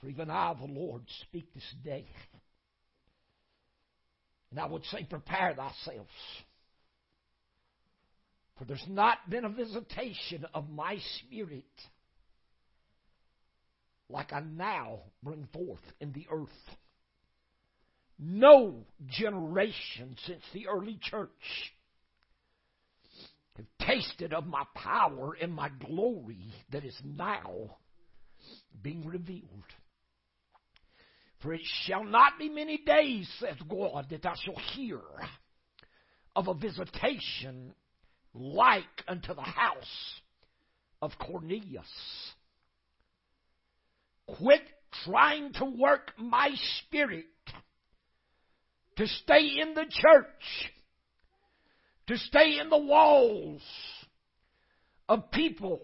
For even I, the Lord, speak this day. And I would say, prepare thyself. For there's not been a visitation of my spirit like I now bring forth in the earth. No generation since the early church have tasted of my power and my glory that is now being revealed. For it shall not be many days, saith God, that I shall hear of a visitation like unto the house of Cornelius. Quit trying to work my spirit to stay in the church, to stay in the walls of people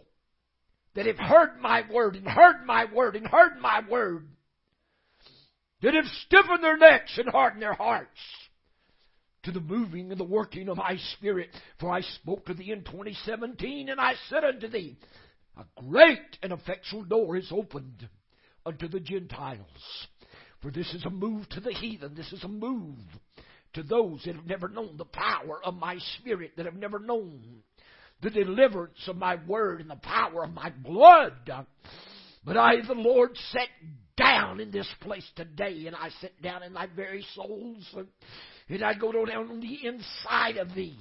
that have heard my word and heard my word and heard my word, that have stiffened their necks and hardened their hearts to the moving and the working of my spirit. For I spoke to thee in 2017, and I said unto thee, A great and effectual door is opened unto the Gentiles. For this is a move to the heathen. This is a move to those that have never known the power of my spirit, that have never known the deliverance of my word and the power of my blood. But I, the Lord, sat down in this place today, and I sit down in thy very souls. And I go down on the inside of thee.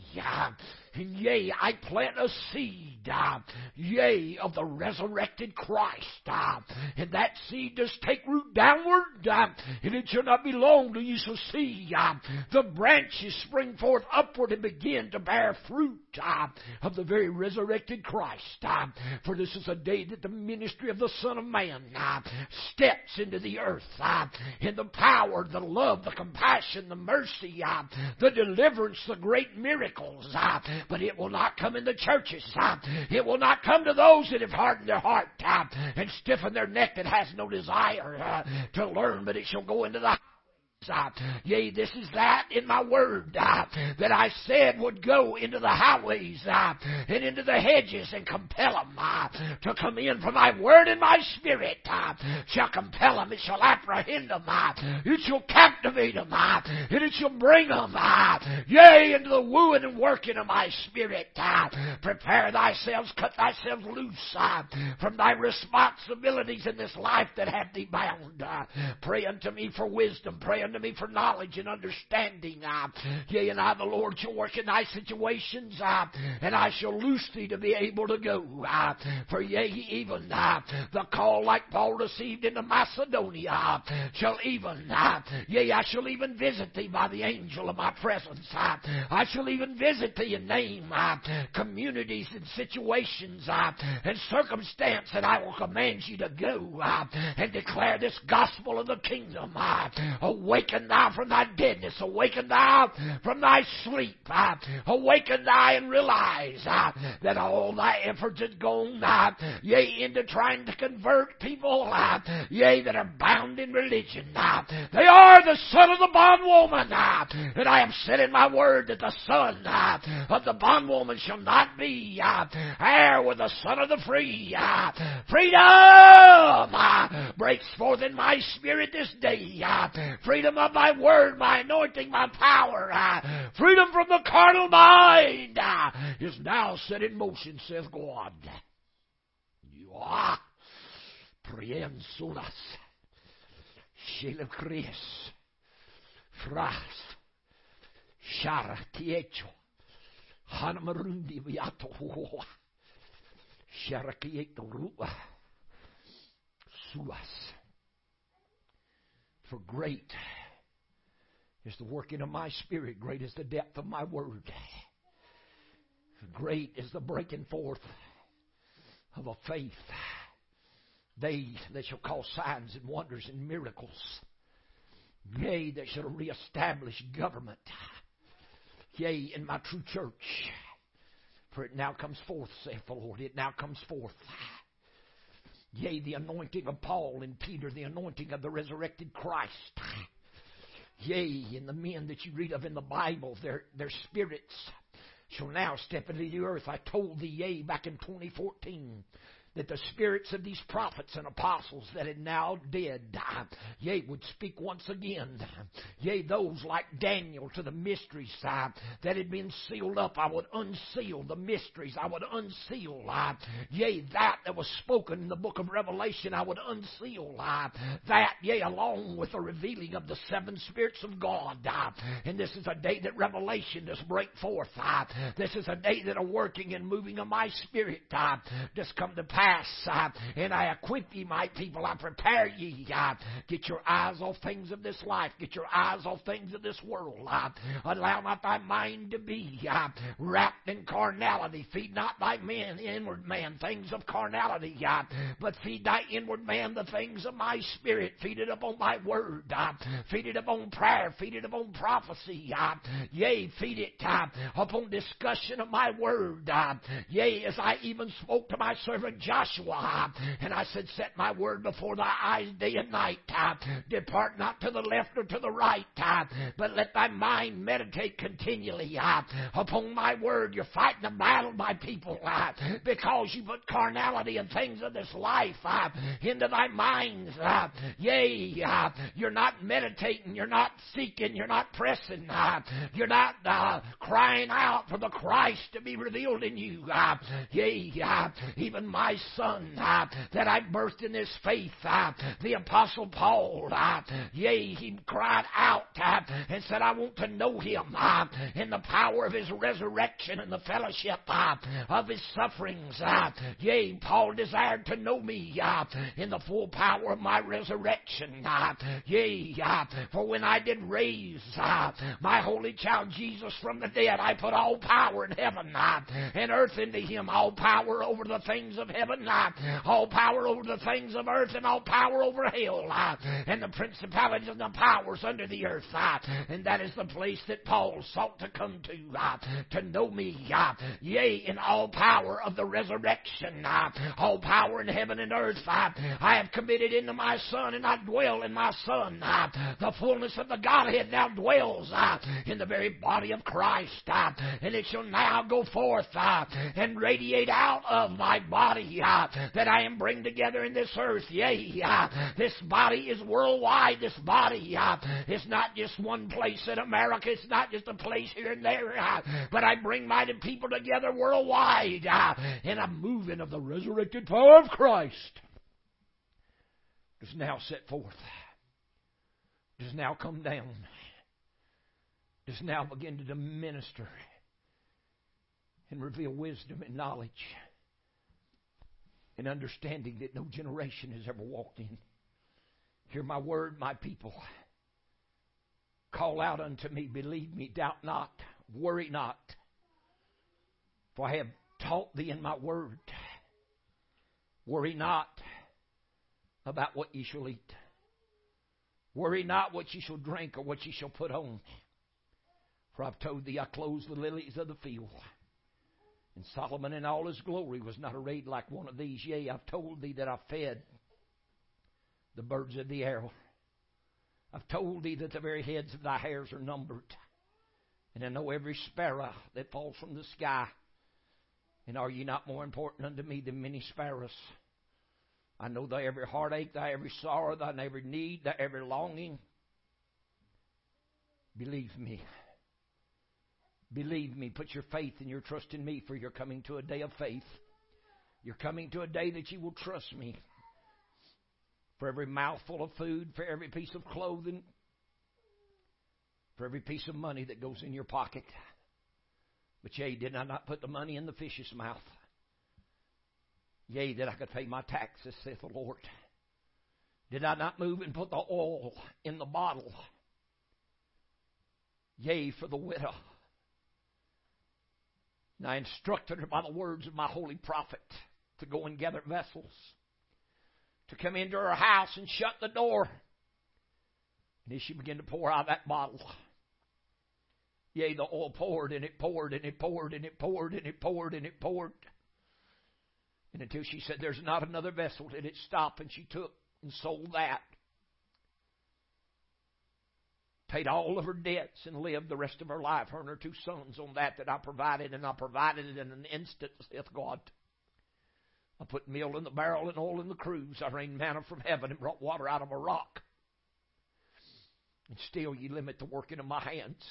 Yea, I plant a seed, uh, yea, of the resurrected Christ. Uh, and that seed does take root downward, uh, and it shall not be long till you shall see uh, the branches spring forth upward and begin to bear fruit uh, of the very resurrected Christ. Uh, for this is a day that the ministry of the Son of Man steps into the earth in the power, the love, the compassion, the mercy, the deliverance, the great miracles but it will not come in the churches. It will not come to those that have hardened their heart and stiffened their neck that has no desire to learn, but it shall go into the yea, this is that in my word uh, that I said would go into the highways uh, and into the hedges and compel them uh, to come in. For my word and my spirit uh, shall compel them. It shall apprehend them. Uh, it shall captivate them. and it shall bring them, yea, into the wooing and working of my spirit. prepare thyself, cut thyself loose from thy responsibilities in this life that hath thee bound. pray unto me for wisdom. Pray unto me for knowledge and understanding. Uh, yea, and I, the Lord, shall work in thy situations, uh, and I shall loose thee to be able to go. Uh, for yea, even uh, the call like Paul received into Macedonia uh, shall even, uh, yea, I shall even visit thee by the angel of my presence. Uh, I shall even visit thee in name communities and situations and circumstance, and I will command you to go and declare this gospel of the kingdom. Uh, away Awaken thou from thy deadness. Awaken thou from thy sleep. Uh, awaken thou and realize uh, that all thy efforts had gone, uh, yea, into trying to convert people, yea, that are bound in religion. They are the son of the bondwoman. And I have said in my word that the son of the bondwoman shall not be heir with the son of the free. Freedom breaks forth in my spirit this day. Freedom freedom of my word, my anointing, my power, uh, freedom from the carnal mind uh, is now set in motion, says God. You are. Priensulas, shelekries, fras, shara tiecho, hanamarundi viato sharakieto rua, suas. For great is the working of my spirit, great is the depth of my word. Great is the breaking forth of a faith. They that shall cause signs and wonders and miracles. Yea, that shall reestablish government. Yea, in my true church. For it now comes forth, saith the Lord. It now comes forth. Yea, the anointing of Paul and Peter, the anointing of the resurrected Christ. Yea, and the men that you read of in the Bible, their, their spirits shall now step into the earth. I told thee, yea, back in 2014 that the spirits of these prophets and apostles that had now dead, yea, would speak once again. Yea, those like Daniel to the mysteries uh, that had been sealed up, I would unseal the mysteries. I would unseal, uh, yea, that that was spoken in the book of Revelation, I would unseal uh, that, yea, along with the revealing of the seven spirits of God. Uh, and this is a day that revelation does break forth. Uh, this is a day that a working and moving of my spirit uh, does come to pass uh, and I equip ye, my people. I prepare ye. Uh, get your eyes off things of this life. Get your eyes off things of this world. Uh, allow not thy mind to be wrapped in carnality. Feed not thy man, inward man, things of carnality, but feed thy inward man the things of my spirit. Feed it upon my word. Feed it upon prayer. Feed it upon prophecy. Yea, feed it upon discussion of my word. Yea, as I even spoke to my servant John Joshua. And I said, Set my word before thy eyes day and night. Depart not to the left or to the right, but let thy mind meditate continually upon my word. You're fighting a battle, my people, because you put carnality and things of this life into thy minds. Yea, you're not meditating, you're not seeking, you're not pressing, you're not uh, crying out for the Christ to be revealed in you. Yea, even my son uh, that I birthed in this faith, uh, the Apostle Paul, uh, yea, he cried out uh, and said, I want to know him uh, in the power of his resurrection and the fellowship uh, of his sufferings. yea, Paul desired to know me in the full power of my resurrection. yea, for when I did raise my holy child Jesus from the dead, I put all power in heaven and earth into him, all power over the things of heaven Uh, all power over the things of earth and all power over hell uh, and the principalities and the powers under the earth. Uh, and that is the place that Paul sought to come to, to know me, yea, in all power of the resurrection, all power in heaven and earth. I have committed into my Son, and I dwell in my Son. The fullness of the Godhead now dwells in the very body of Christ, and it shall now go forth and radiate out of my body Ah, that I am bringing together in this earth. Yea, ah, this body is worldwide. This body ah, is not just one place in America. It's not just a place here and there. But I bring mighty people together worldwide in a moving of the resurrected power of Christ. Is now set forth. Does now come down. Does now begin to minister and reveal wisdom and knowledge and understanding that no generation has ever walked in. Hear my word, my people. Call out unto me, believe me, doubt not, worry not. For I have taught thee in my word. Worry not about what ye shall eat. Worry not what ye shall drink or what ye shall put on. For I've told thee I clothe the lilies of the field. And Solomon in all his glory was not arrayed like one of these. Yea, I've told thee that I fed the birds of the air. I've told thee that the very heads of thy hairs are numbered. And I know every sparrow that falls from the sky. And are ye not more important unto me than many sparrows? I know thy every heartache, thy every sorrow, thy every need, thy every longing. Believe me. Believe me, put your faith and your trust in me, for you're coming to a day of faith. You're coming to a day that you will trust me. For every mouthful of food, for every piece of clothing, for every piece of money that goes in your pocket. But yea, did I not put the money in the fish's mouth? Yea, that I could pay my taxes, saith the Lord. Did I not move and put the oil in the bottle? Yea, for the widow and I instructed her by the words of my holy prophet to go and gather vessels, to come into her house and shut the door. And as she began to pour out that bottle, yea, the oil poured and it poured and it poured and it poured and it poured and it poured. And until she said, There's not another vessel, did it stop, and she took and sold that. Paid all of her debts and lived the rest of her life, her and her two sons, on that that I provided, and I provided it in an instant, saith God. I put meal in the barrel and oil in the cruse. I rained manna from heaven and brought water out of a rock. And still you limit the working of my hands.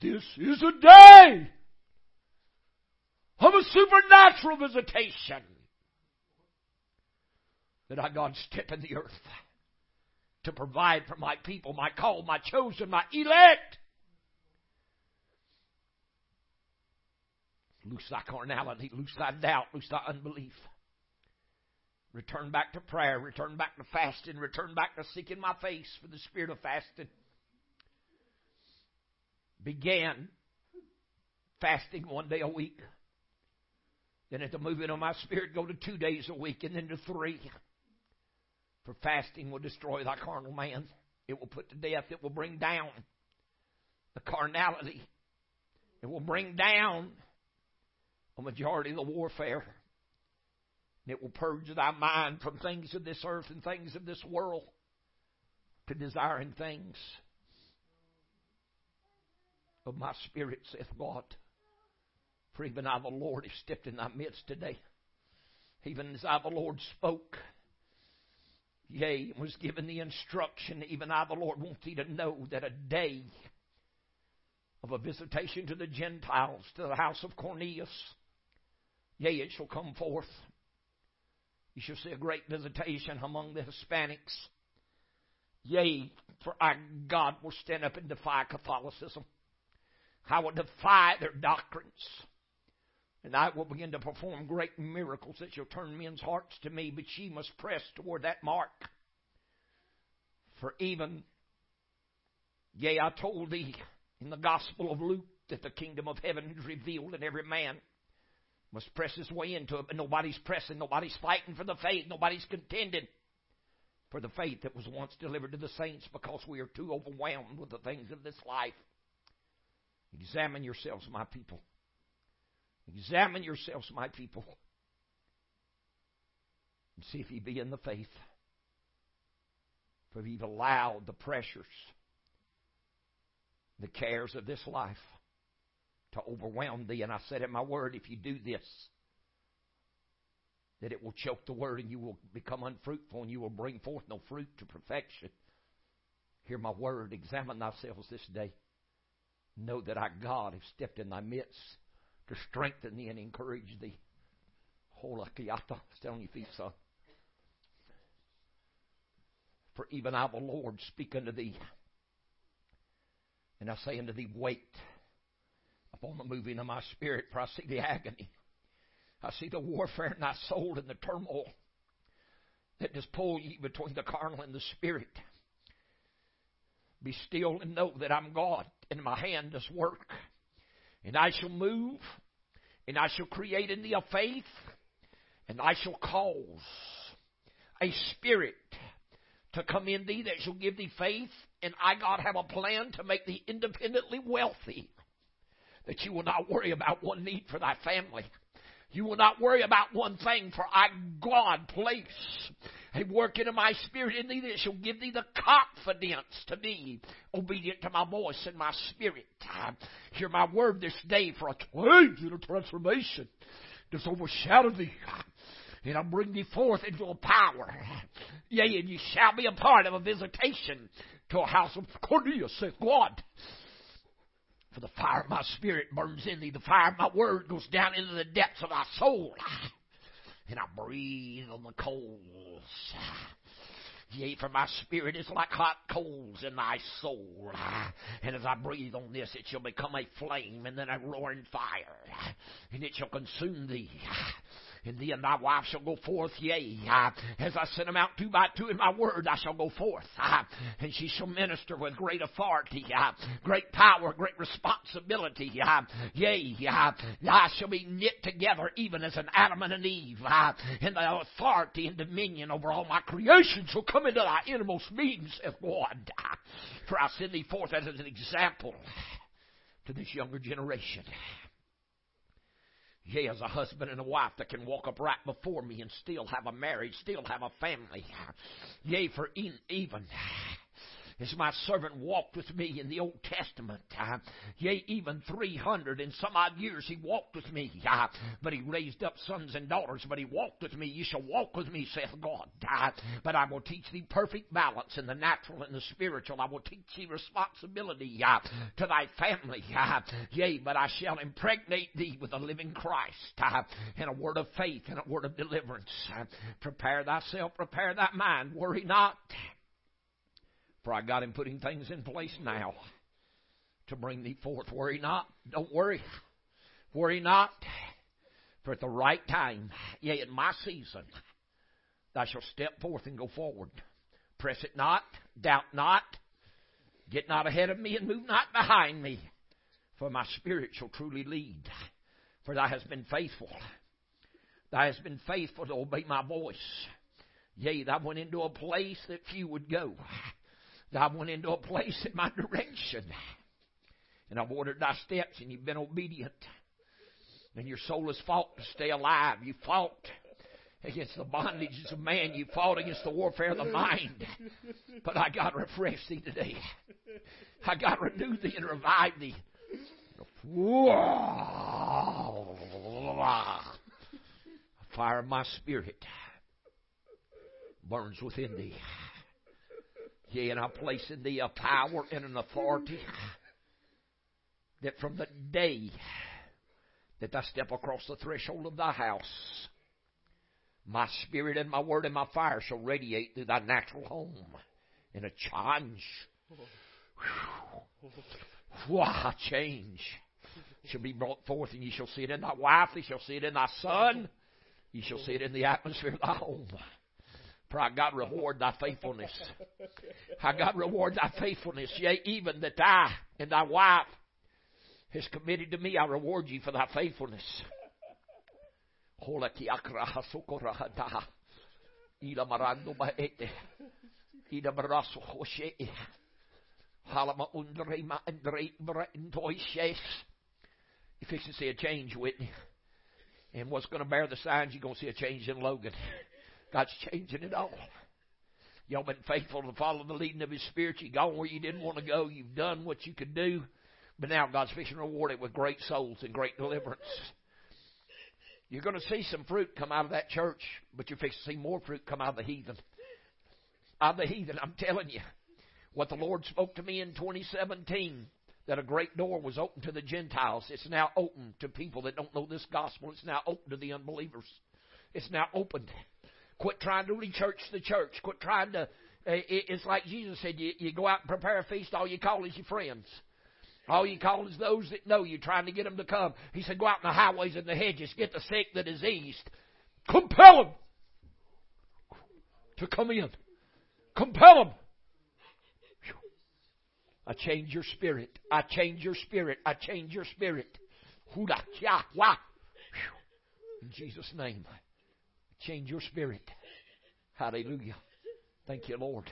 This is a day of a supernatural visitation that I God step in the earth to provide for my people, my called, my chosen, my elect. Loose thy carnality, loose thy doubt, loose thy unbelief. Return back to prayer, return back to fasting, return back to seeking my face for the spirit of fasting. Began fasting one day a week. Then at the moving of my spirit, go to two days a week and then to three. For fasting will destroy thy carnal man. It will put to death. It will bring down the carnality. It will bring down a majority of the warfare. And it will purge thy mind from things of this earth and things of this world to desiring things of my spirit, saith God. For even I, the Lord, have stepped in thy midst today. Even as I, the Lord, spoke yea, was given the instruction, even I, the Lord, want thee to know that a day of a visitation to the Gentiles, to the house of Cornelius, yea, it shall come forth. You shall see a great visitation among the Hispanics. Yea, for our God will stand up and defy Catholicism. I will defy their doctrines. And I will begin to perform great miracles that shall turn men's hearts to me, but ye must press toward that mark. For even, yea, I told thee in the Gospel of Luke that the kingdom of heaven is revealed, and every man must press his way into it, but nobody's pressing, nobody's fighting for the faith, nobody's contending for the faith that was once delivered to the saints because we are too overwhelmed with the things of this life. Examine yourselves, my people. Examine yourselves, my people, and see if ye be in the faith. For you've allowed the pressures, the cares of this life to overwhelm thee. And I said in my word, if you do this, that it will choke the word and you will become unfruitful and you will bring forth no fruit to perfection. Hear my word. Examine thyself this day. Know that our God has stepped in thy midst to strengthen thee and encourage thee. Holakiata, stay on your feet, son. For even I, the Lord, speak unto thee. And I say unto thee, wait upon the moving of my spirit, for I see the agony. I see the warfare in thy soul and the turmoil that does pull ye between the carnal and the spirit. Be still and know that I'm God, and my hand does work. And I shall move, and I shall create in thee a faith, and I shall cause a spirit to come in thee that shall give thee faith, and I, God, have a plan to make thee independently wealthy, that you will not worry about one need for thy family. You will not worry about one thing, for I, God, place a work in my spirit in thee that shall give thee the confidence to be obedient to my voice and my spirit. I Hear my word this day for a change and a transformation that's overshadow thee. And I'll bring thee forth into a power. Yea, and you shall be a part of a visitation to a house of Cornelius, saith God. For the fire of my spirit burns in thee. The fire of my word goes down into the depths of thy soul and I breathe on the coals. Yea, for my spirit is like hot coals in thy soul. And as I breathe on this, it shall become a flame and then a roaring fire. And it shall consume thee. And thee and thy wife shall go forth, yea, uh, as I send them out two by two in my word, I shall go forth. Uh, and she shall minister with great authority, uh, great power, great responsibility. Yea, I shall be knit together even as an Adam and an Eve. And the authority and dominion over all my creation shall come into thy innermost being, saith God. For I send thee forth as an example to this younger generation. Yea, as a husband and a wife that can walk upright before me and still have a marriage, still have a family. Yea, for even as my servant walked with me in the Old Testament. Uh, yea, even 300 and some odd years he walked with me. Uh, but he raised up sons and daughters, but he walked with me. You shall walk with me, saith God. Uh, but I will teach thee perfect balance in the natural and the spiritual. I will teach thee responsibility uh, to thy family. Uh, yea, but I shall impregnate thee with a living Christ uh, and a word of faith and a word of deliverance. Uh, prepare thyself, prepare thy mind. Worry not. For I got him putting things in place now to bring thee forth. Worry not. Don't worry. Worry not. For at the right time, yea, in my season, thou shalt step forth and go forward. Press it not, doubt not, get not ahead of me and move not behind me, for my spirit shall truly lead. For thou hast been faithful. Thou hast been faithful to obey my voice. Yea, thou went into a place that few would go. I went into a place in my direction. And I've ordered thy steps, and you've been obedient. And your soul has fought to stay alive. You fought against the bondages of man. You fought against the warfare of the mind. But I got to refresh thee today. I got to renew thee and revive thee. Fire of my spirit burns within thee. Yea, and I place in thee a power and an authority that from the day that I step across the threshold of thy house, my spirit and my word and my fire shall radiate through thy natural home in a change. Whew, change shall be brought forth, and ye shall see it in thy wife, ye shall see it in thy son, ye shall see it in the atmosphere of thy home. For I God reward thy faithfulness. I God reward thy faithfulness. Yea, even that I and thy wife has committed to me, I reward you for thy faithfulness. You fix to see a change, Whitney. And what's going to bear the signs, you're going to see a change in Logan. God's changing it all. Y'all been faithful to follow the leading of His Spirit. You've gone where you didn't want to go. You've done what you could do. But now God's fixing to reward it with great souls and great deliverance. You're going to see some fruit come out of that church, but you're fixing to see more fruit come out of the heathen. Out of the heathen, I'm telling you. What the Lord spoke to me in 2017, that a great door was open to the Gentiles. It's now open to people that don't know this gospel. It's now open to the unbelievers. It's now opened. Quit trying to rechurch the church. Quit trying to. Uh, it's like Jesus said: you, you go out and prepare a feast. All you call is your friends. All you call is those that know you, trying to get them to come. He said, "Go out in the highways and the hedges, get the sick, the diseased, compel them to come in. Compel them." I change your spirit. I change your spirit. I change your spirit. In Jesus' name. Change your spirit. Hallelujah. Thank you, Lord.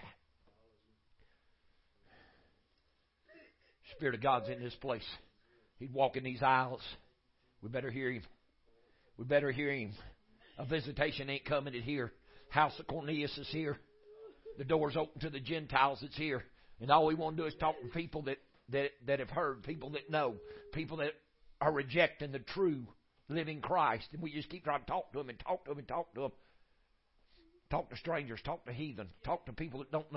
Spirit of God's in this place. He'd walk in these aisles. We better hear him. We better hear him. A visitation ain't coming in here. House of Cornelius is here. The door's open to the Gentiles It's here. And all we want to do is talk to people that, that, that have heard, people that know, people that are rejecting the true living Christ. And we just keep trying to talk to them and talk to them and talk to them. Talk to strangers, talk to heathen, talk to people that don't know.